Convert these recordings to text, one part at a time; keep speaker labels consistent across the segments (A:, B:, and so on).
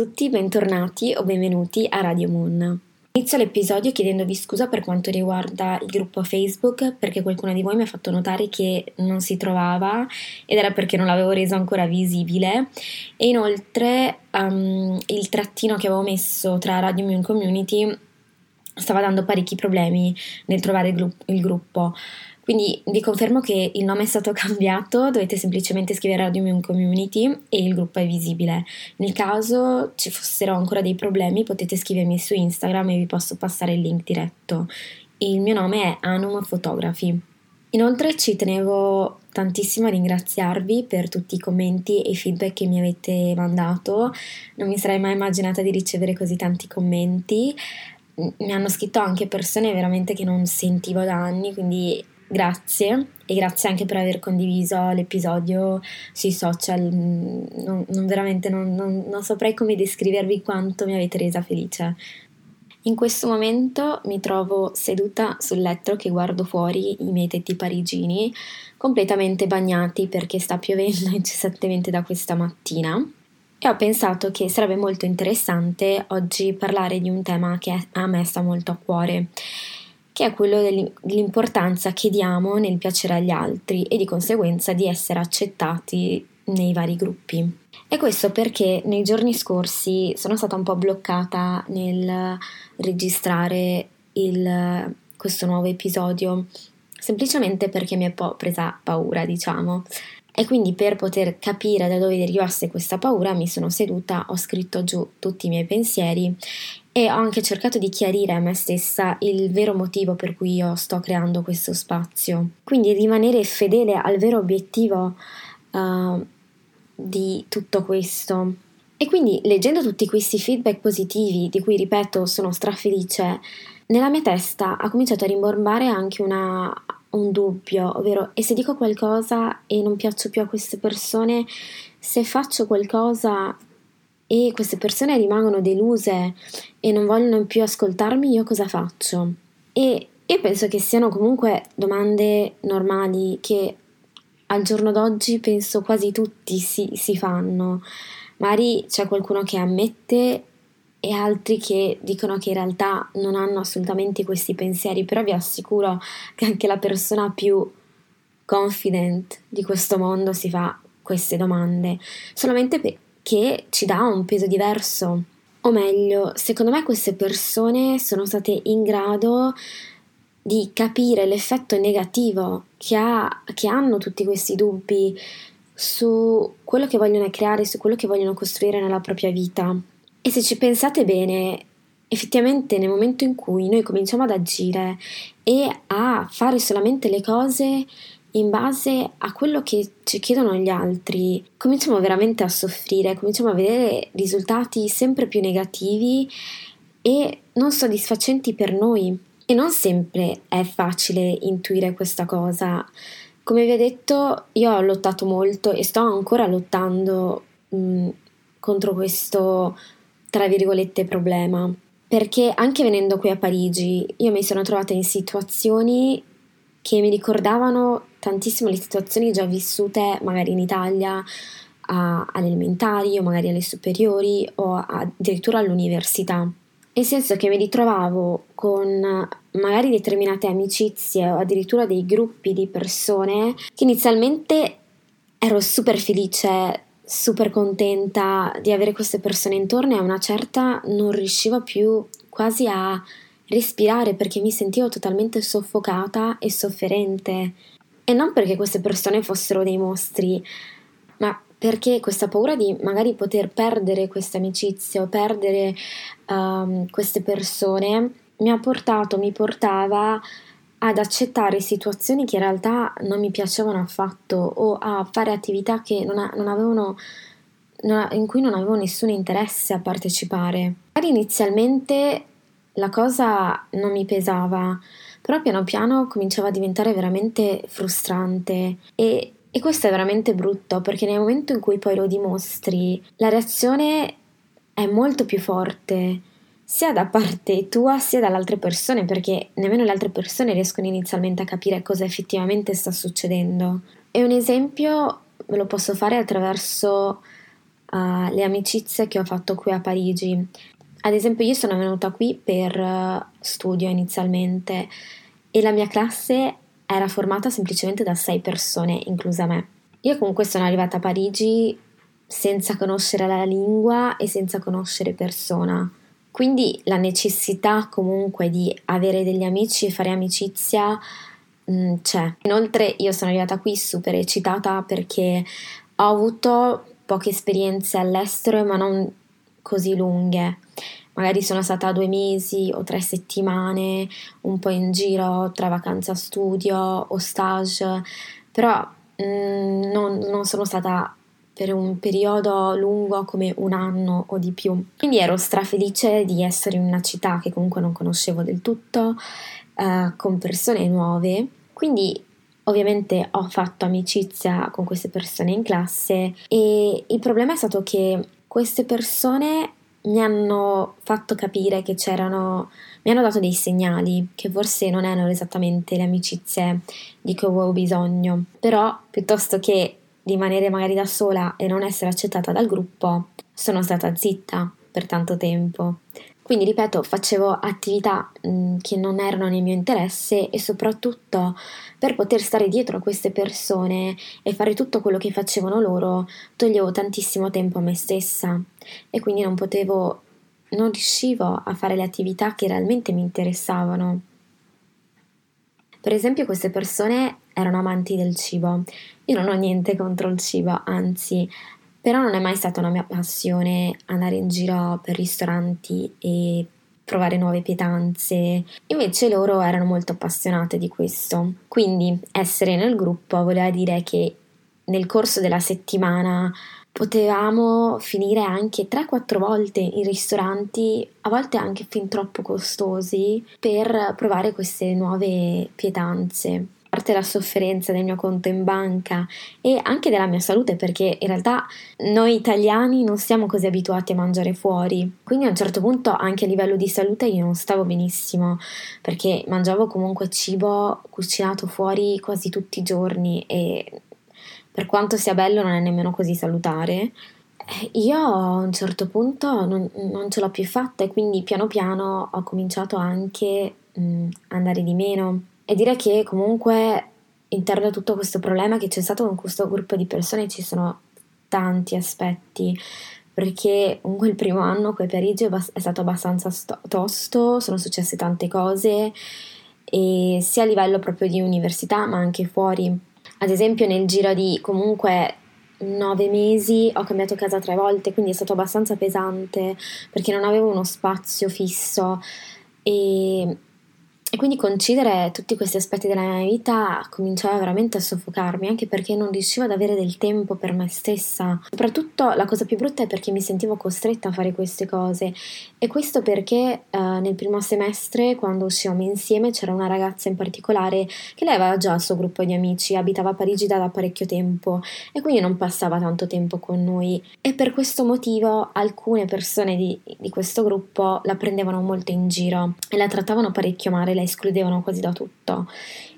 A: tutti, bentornati o benvenuti a Radio Moon. Inizio l'episodio chiedendovi scusa per quanto riguarda il gruppo Facebook perché qualcuno di voi mi ha fatto notare che non si trovava ed era perché non l'avevo reso ancora visibile e inoltre um, il trattino che avevo messo tra Radio Moon Community stava dando parecchi problemi nel trovare il, gru- il gruppo. Quindi vi confermo che il nome è stato cambiato, dovete semplicemente scrivere Radio Moon Community e il gruppo è visibile. Nel caso ci fossero ancora dei problemi potete scrivermi su Instagram e vi posso passare il link diretto. Il mio nome è Anum Photography. Inoltre ci tenevo tantissimo a ringraziarvi per tutti i commenti e i feedback che mi avete mandato. Non mi sarei mai immaginata di ricevere così tanti commenti. Mi hanno scritto anche persone veramente che non sentivo da anni, quindi grazie e grazie anche per aver condiviso l'episodio sui social. Non, non veramente non, non, non saprei come descrivervi quanto mi avete resa felice. In questo momento mi trovo seduta sul letto che guardo fuori i miei tetti parigini, completamente bagnati perché sta piovendo incessantemente da questa mattina. E ho pensato che sarebbe molto interessante oggi parlare di un tema che a me sta molto a cuore che è quello dell'importanza che diamo nel piacere agli altri e di conseguenza di essere accettati nei vari gruppi. E questo perché nei giorni scorsi sono stata un po' bloccata nel registrare il, questo nuovo episodio, semplicemente perché mi è un po' presa paura, diciamo. E quindi per poter capire da dove derivasse questa paura mi sono seduta, ho scritto giù tutti i miei pensieri e ho anche cercato di chiarire a me stessa il vero motivo per cui io sto creando questo spazio. Quindi rimanere fedele al vero obiettivo uh, di tutto questo. E quindi leggendo tutti questi feedback positivi, di cui ripeto sono strafelice, nella mia testa ha cominciato a rimbombare anche una, un dubbio, ovvero e se dico qualcosa e non piaccio più a queste persone, se faccio qualcosa e queste persone rimangono deluse e non vogliono più ascoltarmi, io cosa faccio? E io penso che siano comunque domande normali che al giorno d'oggi penso quasi tutti si, si fanno. Magari c'è qualcuno che ammette e altri che dicono che in realtà non hanno assolutamente questi pensieri, però vi assicuro che anche la persona più confident di questo mondo si fa queste domande, solamente per che ci dà un peso diverso. O meglio, secondo me queste persone sono state in grado di capire l'effetto negativo che, ha, che hanno tutti questi dubbi su quello che vogliono creare, su quello che vogliono costruire nella propria vita. E se ci pensate bene, effettivamente nel momento in cui noi cominciamo ad agire e a fare solamente le cose in base a quello che ci chiedono gli altri, cominciamo veramente a soffrire, cominciamo a vedere risultati sempre più negativi e non soddisfacenti per noi. E non sempre è facile intuire questa cosa. Come vi ho detto, io ho lottato molto e sto ancora lottando mh, contro questo, tra virgolette, problema. Perché anche venendo qui a Parigi, io mi sono trovata in situazioni che mi ricordavano tantissimo le situazioni già vissute magari in Italia alle elementari o magari alle superiori o addirittura all'università. Nel senso che mi ritrovavo con magari determinate amicizie o addirittura dei gruppi di persone che inizialmente ero super felice, super contenta di avere queste persone intorno e a una certa non riuscivo più quasi a respirare perché mi sentivo totalmente soffocata e sofferente. E non perché queste persone fossero dei mostri, ma perché questa paura di magari poter perdere queste amicizie o perdere um, queste persone mi ha portato, mi portava ad accettare situazioni che in realtà non mi piacevano affatto o a fare attività che non, non avevano in cui non avevo nessun interesse a partecipare. Inizialmente la cosa non mi pesava, però piano piano cominciava a diventare veramente frustrante e, e questo è veramente brutto perché nel momento in cui poi lo dimostri, la reazione è molto più forte sia da parte tua sia dalle altre persone perché nemmeno le altre persone riescono inizialmente a capire cosa effettivamente sta succedendo. E un esempio ve lo posso fare attraverso alle amicizie che ho fatto qui a Parigi. Ad esempio io sono venuta qui per uh, studio inizialmente e la mia classe era formata semplicemente da sei persone, inclusa me. Io comunque sono arrivata a Parigi senza conoscere la lingua e senza conoscere persona. Quindi la necessità comunque di avere degli amici e fare amicizia mh, mm, c'è. Inoltre io sono arrivata qui super eccitata perché ho avuto poche esperienze all'estero ma non così lunghe. Magari sono stata due mesi o tre settimane, un po' in giro tra vacanza studio o stage, però mh, mm, non, non sono stata per un periodo lungo come un anno o di più. Quindi ero strafelice di essere in una città che comunque non conoscevo del tutto, eh, con persone nuove. Quindi ovviamente ho fatto amicizia con queste persone in classe e il problema è stato che queste persone mi hanno fatto capire che c'erano, mi hanno dato dei segnali che forse non erano esattamente le amicizie di cui avevo bisogno, però piuttosto che rimanere magari da sola e non essere accettata dal gruppo, sono stata zitta per tanto tempo. Quindi, ripeto, facevo attività mh, che non erano nel mio interesse e soprattutto per poter stare dietro a queste persone e fare tutto quello che facevano loro, toglievo tantissimo tempo a me stessa e quindi non potevo, non riuscivo a fare le attività che realmente mi interessavano. Per esempio, queste persone erano amanti del cibo. Io non ho niente contro il cibo, anzi, però non è mai stata una mia passione andare in giro per ristoranti e provare nuove pietanze. Invece loro erano molto appassionate di questo. Quindi essere nel gruppo voleva dire che nel corso della settimana potevamo finire anche 3-4 volte in ristoranti, a volte anche fin troppo costosi, per provare queste nuove pietanze parte la sofferenza del mio conto in banca e anche della mia salute perché in realtà noi italiani non siamo così abituati a mangiare fuori. Quindi a un certo punto anche a livello di salute io non stavo benissimo perché mangiavo comunque cibo cucinato fuori quasi tutti i giorni e per quanto sia bello non è nemmeno così salutare. Io a un certo punto non, non ce l'ho più fatta e quindi piano piano ho cominciato anche a andare di meno e dire che comunque interno a tutto questo problema che c'è stato con questo gruppo di persone ci sono tanti aspetti perché comunque il primo anno qui a Parigi è stato abbastanza sto- tosto, sono successe tante cose e sia a livello proprio di università ma anche fuori. Ad esempio nel giro di comunque nove mesi ho cambiato casa tre volte, quindi è stato abbastanza pesante perché non avevo uno spazio fisso e e quindi concidere tutti questi aspetti della mia vita cominciava veramente a soffocarmi, anche perché non riuscivo ad avere del tempo per me stessa. Soprattutto la cosa più brutta è perché mi sentivo costretta a fare queste cose. E questo perché eh, nel primo semestre, quando uscivamo insieme, c'era una ragazza in particolare che lei aveva già il suo gruppo di amici, abitava a Parigi da, da parecchio tempo e quindi non passava tanto tempo con noi. E per questo motivo alcune persone di, di questo gruppo la prendevano molto in giro e la trattavano parecchio male la escludevano quasi da tutto.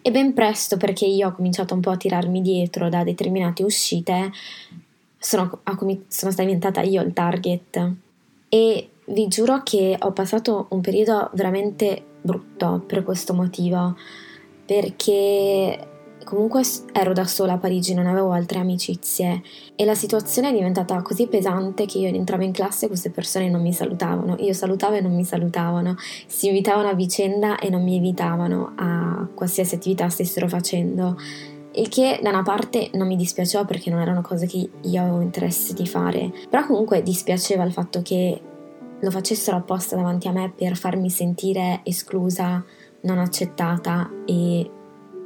A: E ben presto, perché io ho cominciato un po' a tirarmi dietro da determinate uscite, sono, sono stata diventata io il target. E vi giuro che ho passato un periodo veramente brutto per questo motivo, perché Comunque ero da sola a Parigi, non avevo altre amicizie. E la situazione è diventata così pesante che io entravo in classe e queste persone non mi salutavano, io salutavo e non mi salutavano, si invitavano a vicenda e non mi invitavano a qualsiasi attività stessero facendo. Il che da una parte non mi dispiaceva perché non erano cose che io avevo interesse di fare, però comunque dispiaceva il fatto che lo facessero apposta davanti a me per farmi sentire esclusa, non accettata e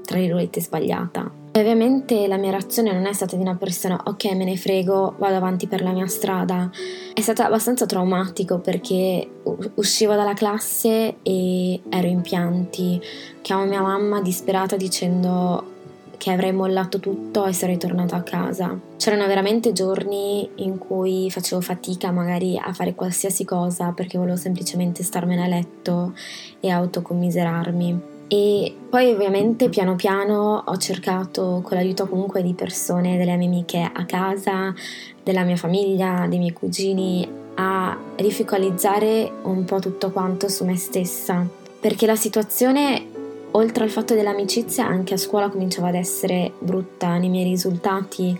A: tra virgolette sbagliata. E ovviamente la mia reazione non è stata di una persona ok me ne frego, vado avanti per la mia strada. È stato abbastanza traumatico perché uscivo dalla classe e ero in pianti. Chiamo mia mamma disperata dicendo che avrei mollato tutto e sarei tornata a casa. C'erano veramente giorni in cui facevo fatica magari a fare qualsiasi cosa perché volevo semplicemente starmene a letto e autocommiserarmi. E poi ovviamente piano piano ho cercato con l'aiuto comunque di persone, delle mie amiche a casa, della mia famiglia, dei miei cugini, a rifocalizzare un po' tutto quanto su me stessa. Perché la situazione, oltre al fatto dell'amicizia, anche a scuola cominciava ad essere brutta nei miei risultati,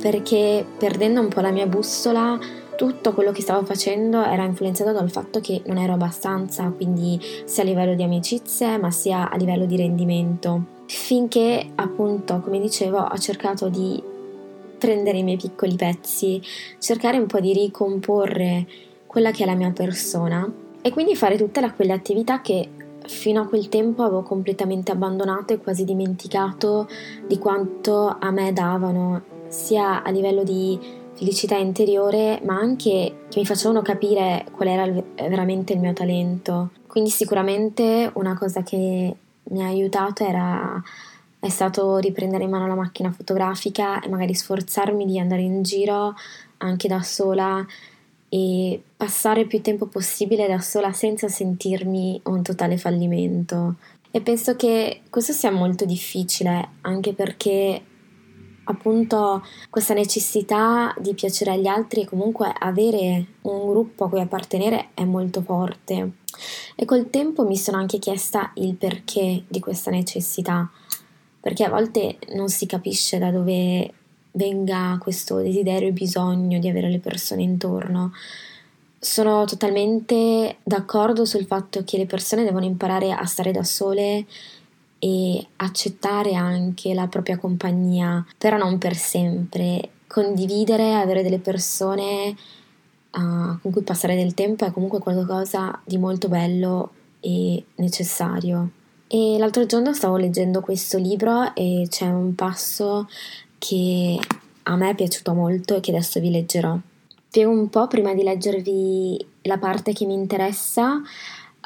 A: perché perdendo un po' la mia bussola tutto quello che stavo facendo era influenzato dal fatto che non ero abbastanza, quindi sia a livello di amicizie ma sia a livello di rendimento. Finché appunto, come dicevo, ho cercato di prendere i miei piccoli pezzi, cercare un po' di ricomporre quella che è la mia persona e quindi fare tutte quelle attività che fino a quel tempo avevo completamente abbandonato e quasi dimenticato di quanto a me davano, sia a livello di felicità interiore, ma anche che mi facevano capire qual era veramente il mio talento. Quindi sicuramente una cosa che mi ha aiutato era, è stato riprendere in mano la macchina fotografica e magari sforzarmi di andare in giro anche da sola e passare più tempo possibile da sola senza sentirmi un totale fallimento. E penso che questo sia molto difficile anche perché appunto questa necessità di piacere agli altri e comunque avere un gruppo a cui appartenere è molto forte. E col tempo mi sono anche chiesta il perché di questa necessità, perché a volte non si capisce da dove venga questo desiderio e bisogno di avere le persone intorno. Sono totalmente d'accordo sul fatto che le persone devono imparare a stare da sole e accettare anche la propria compagnia, però non per sempre. Condividere, avere delle persone uh, con cui passare del tempo è comunque qualcosa di molto bello e necessario. E l'altro giorno stavo leggendo questo libro e c'è un passo che a me è piaciuto molto e che adesso vi leggerò. Spiego un po' prima di leggervi la parte che mi interessa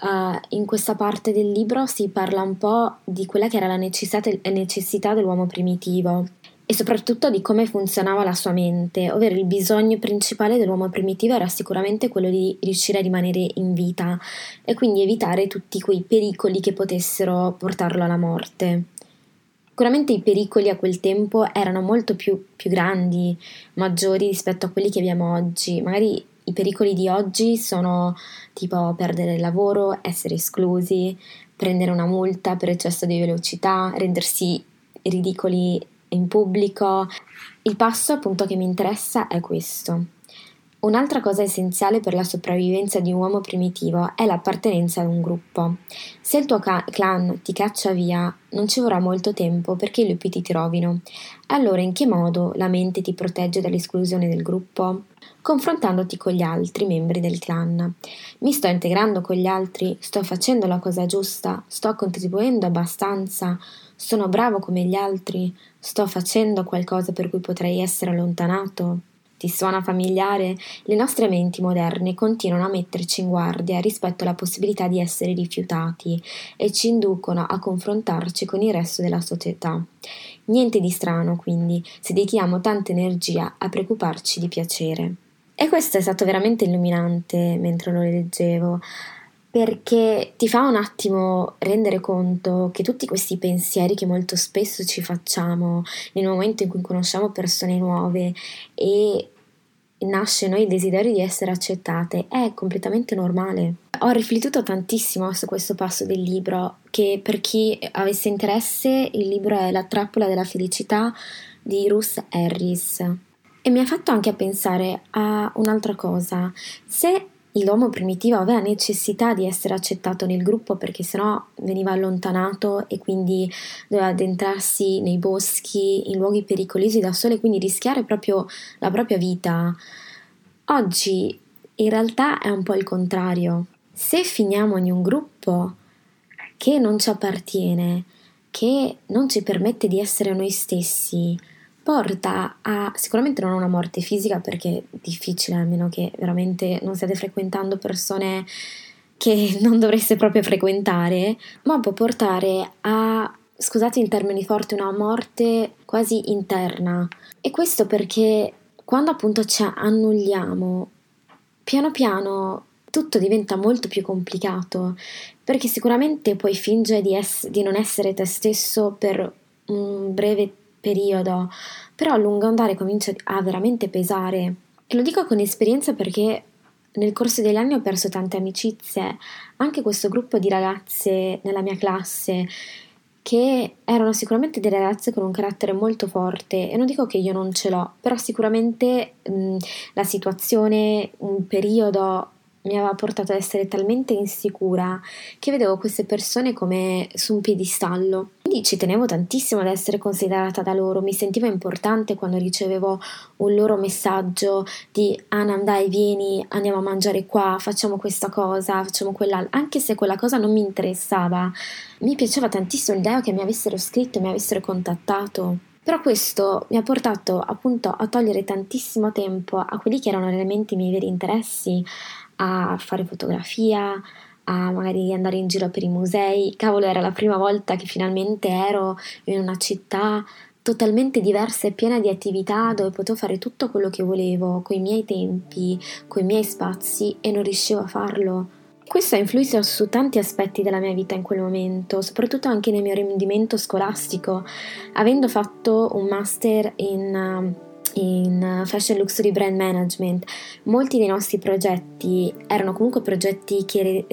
A: Uh, in questa parte del libro si parla un po' di quella che era la necessità, dell'uomo primitivo e soprattutto di come funzionava la sua mente, ovvero il bisogno principale dell'uomo primitivo era sicuramente quello di riuscire a rimanere in vita e quindi evitare tutti quei pericoli che potessero portarlo alla morte. Sicuramente i pericoli a quel tempo erano molto più, più grandi, maggiori rispetto a quelli che abbiamo oggi. Magari i pericoli di oggi sono tipo perdere il lavoro, essere esclusi, prendere una multa per eccesso di velocità, rendersi ridicoli in pubblico. Il passo appunto che mi interessa è questo. Un'altra cosa essenziale per la sopravvivenza di un uomo primitivo è l'appartenenza ad un gruppo. Se il tuo ca- clan ti caccia via, non ci vorrà molto tempo perché i lupi ti trovino. Allora in che modo la mente ti protegge dall'esclusione del gruppo? Confrontandoti con gli altri membri del clan. Mi sto integrando con gli altri? Sto facendo la cosa giusta? Sto contribuendo abbastanza? Sono bravo come gli altri? Sto facendo qualcosa per cui potrei essere allontanato? Ti suona familiare? Le nostre menti moderne continuano a metterci in guardia rispetto alla possibilità di essere rifiutati e ci inducono a confrontarci con il resto della società. Niente di strano, quindi, se dedichiamo tanta energia a preoccuparci di piacere. E questo è stato veramente illuminante mentre lo leggevo perché ti fa un attimo rendere conto che tutti questi pensieri che molto spesso ci facciamo nel momento in cui conosciamo persone nuove e nasce noi il desiderio di essere accettate è completamente normale. Ho riflettuto tantissimo su questo passo del libro, che per chi avesse interesse il libro è La trappola della felicità di Ruth Harris. E mi ha fatto anche pensare a un'altra cosa. Se l'uomo primitivo aveva necessità di essere accettato nel gruppo perché sennò veniva allontanato e quindi doveva addentrarsi nei boschi, in luoghi pericolosi da solo e quindi rischiare proprio la propria vita. Oggi in realtà è un po' il contrario. Se finiamo in un gruppo che non ci appartiene, che non ci permette di essere noi stessi, porta a sicuramente non una morte fisica perché è difficile a meno che veramente non stiate frequentando persone che non dovreste proprio frequentare, ma può portare a scusate in termini forti, una morte quasi interna. E questo perché quando appunto ci annulliamo, piano piano tutto diventa molto più complicato, perché sicuramente puoi fingere di, ess- di non essere te stesso per un breve periodo, però a lungo andare comincia a veramente pesare. E lo dico con esperienza perché nel corso degli anni ho perso tante amicizie, anche questo gruppo di ragazze nella mia classe che erano sicuramente delle ragazze con un carattere molto forte e non dico che io non ce l'ho, però sicuramente mh, la situazione, un periodo mi aveva portato ad essere talmente insicura che vedevo queste persone come su un piedistallo. Quindi ci tenevo tantissimo ad essere considerata da loro, mi sentivo importante quando ricevevo un loro messaggio di Anam dai vieni, andiamo a mangiare qua, facciamo questa cosa, facciamo quella, anche se quella cosa non mi interessava. Mi piaceva tantissimo l'idea che mi avessero scritto, mi avessero contattato. Però questo mi ha portato appunto a togliere tantissimo tempo a quelli che erano realmente i miei veri interessi, a fare fotografia, a magari andare in giro per i musei. Cavolo, era la prima volta che finalmente ero in una città totalmente diversa e piena di attività dove potevo fare tutto quello che volevo, coi miei tempi, coi miei spazi e non riuscivo a farlo. Questo ha influito su tanti aspetti della mia vita in quel momento, soprattutto anche nel mio rendimento scolastico, avendo fatto un master in in Fashion Luxury Brand Management, molti dei nostri progetti erano comunque progetti che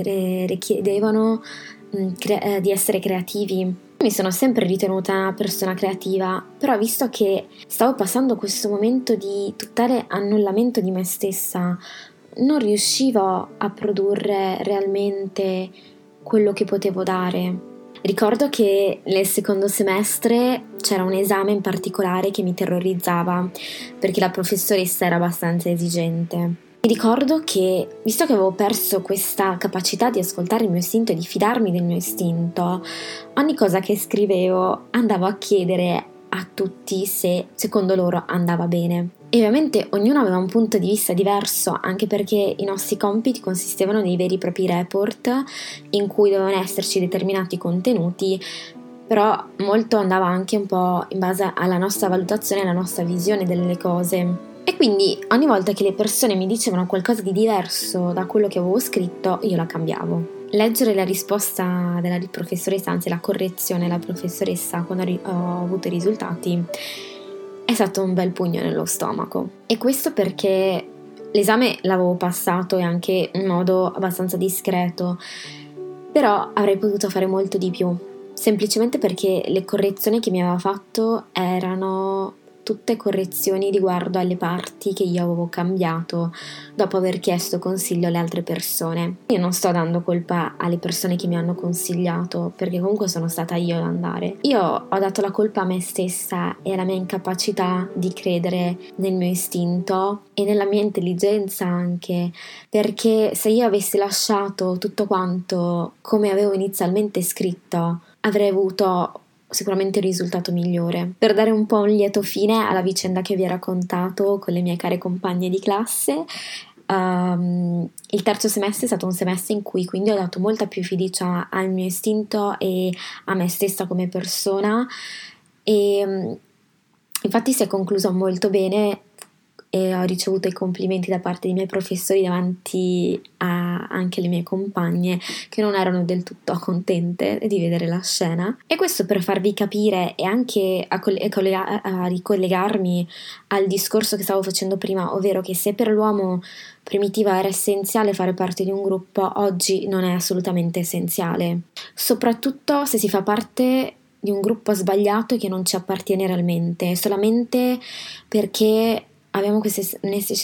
A: richiedevano mm, eh, di essere creativi. Mi sono sempre ritenuta una persona creativa, però visto che stavo passando questo momento di totale annullamento di me stessa, non riuscivo a produrre realmente quello che potevo dare. Ricordo che nel secondo semestre c'era un esame in particolare che mi terrorizzava perché la professoressa era abbastanza esigente. Mi ricordo che, visto che avevo perso questa capacità di ascoltare il mio istinto e di fidarmi del mio istinto, ogni cosa che scrivevo andavo a chiedere a tutti se secondo loro andava bene. E ovviamente ognuno aveva un punto di vista diverso, anche perché i nostri compiti consistevano nei veri e propri report in cui dovevano esserci determinati contenuti, però molto andava anche un po' in base alla nostra valutazione alla nostra visione delle cose. E quindi ogni volta che le persone mi dicevano qualcosa di diverso da quello che avevo scritto, io la cambiavo. Leggere la risposta della professoressa, anzi la correzione della professoressa quando ho avuto i risultati, è stato un bel pugno nello stomaco. E questo perché l'esame l'avevo passato e anche in modo abbastanza discreto, però avrei potuto fare molto di più, semplicemente perché le correzioni che mi aveva fatto erano tutte correzioni riguardo alle parti che io avevo cambiato dopo aver chiesto consiglio alle altre persone. Io non sto dando colpa alle persone che mi hanno consigliato, perché comunque sono stata io ad andare. Io ho dato la colpa a me stessa e alla mia incapacità di credere nel mio istinto e nella mia intelligenza anche, perché se io avessi lasciato tutto quanto come avevo inizialmente scritto, avrei avuto sicuramente il risultato migliore. Per dare un po' un lieto fine alla vicenda che vi ho raccontato con le mie care compagne di classe, Um, il terzo semestre è stato un semestre in cui quindi ho dato molta più fiducia al mio istinto e a me stessa come persona e um, infatti si è concluso molto bene e ho ricevuto i complimenti da parte dei miei professori davanti a anche le mie compagne che non erano del tutto contente di vedere la scena. E questo per farvi capire e anche a, collega- a ricollegarmi al discorso che stavo facendo prima ovvero che se per l'uomo primitiva era essenziale fare parte di un gruppo oggi non è assolutamente essenziale. Soprattutto se si fa parte di un gruppo sbagliato che non ci appartiene realmente solamente perché abbiamo questa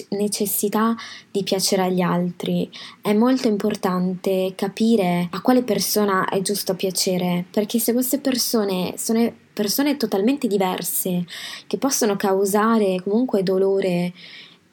A: necessità di piacere agli altri. È molto importante capire a quale persona è giusto piacere, perché se queste persone sono persone totalmente diverse, che possono causare comunque dolore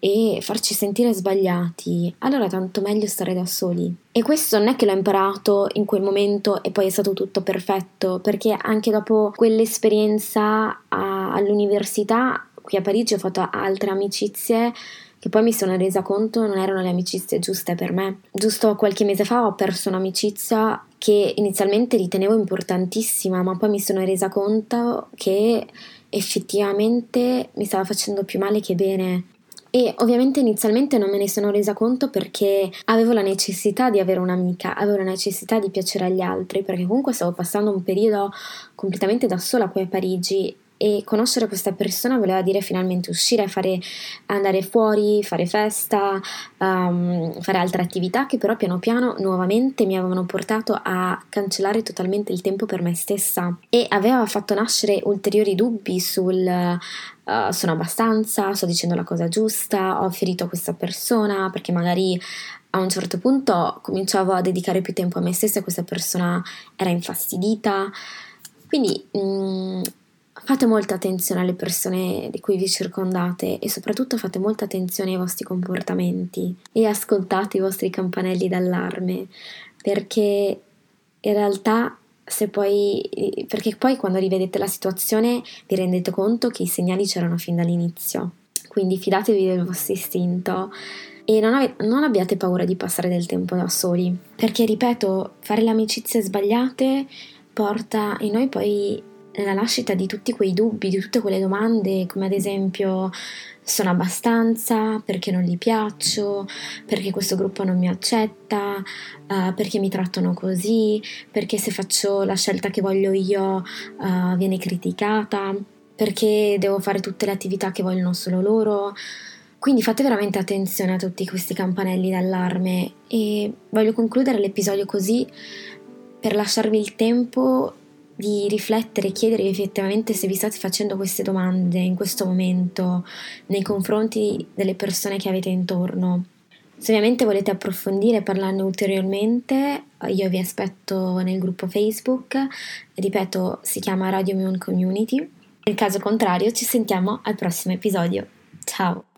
A: e farci sentire sbagliati, allora tanto meglio stare da soli. E questo non è che l'ho imparato in quel momento e poi è stato tutto perfetto, perché anche dopo quell'esperienza all'università qui a Parigi ho fatto altre amicizie che poi mi sono resa conto non erano le amicizie giuste per me. Giusto qualche mese fa ho perso un'amicizia che inizialmente ritenevo importantissima, ma poi mi sono resa conto che effettivamente mi stava facendo più male che bene. E ovviamente inizialmente non me ne sono resa conto perché avevo la necessità di avere un'amica, avevo la necessità di piacere agli altri, perché comunque stavo passando un periodo completamente da sola qui a Parigi e conoscere questa persona voleva dire finalmente uscire, fare, andare fuori, fare festa, um, fare altre attività che però piano piano nuovamente mi avevano portato a cancellare totalmente il tempo per me stessa e aveva fatto nascere ulteriori dubbi sul uh, sono abbastanza, sto dicendo la cosa giusta, ho ferito questa persona perché magari a un certo punto cominciavo a dedicare più tempo a me stessa e questa persona era infastidita. Quindi mh, mm, Fate molta attenzione alle persone di cui vi circondate e soprattutto fate molta attenzione ai vostri comportamenti e ascoltate i vostri campanelli d'allarme perché in realtà se poi perché poi quando rivedete la situazione vi rendete conto che i segnali c'erano fin dall'inizio. Quindi fidatevi del vostro istinto e non, ave- non, abbiate paura di passare del tempo da soli, perché ripeto, fare le amicizie sbagliate porta in noi poi la nascita di tutti quei dubbi, di tutte quelle domande, come ad esempio sono abbastanza, perché non gli piaccio, perché questo gruppo non mi accetta, uh, perché mi trattano così, perché se faccio la scelta che voglio io uh, viene criticata, perché devo fare tutte le attività che vogliono solo loro. Quindi fate veramente attenzione a tutti questi campanelli d'allarme. E voglio concludere l'episodio così per lasciarvi il tempo di riflettere e chiedere effettivamente se vi state facendo queste domande in questo momento nei confronti delle persone che avete intorno. Se ovviamente volete approfondire e parlarne ulteriormente, io vi aspetto nel gruppo Facebook, ripeto, si chiama Radio Moon Community. Nel caso contrario, ci sentiamo al prossimo episodio. Ciao!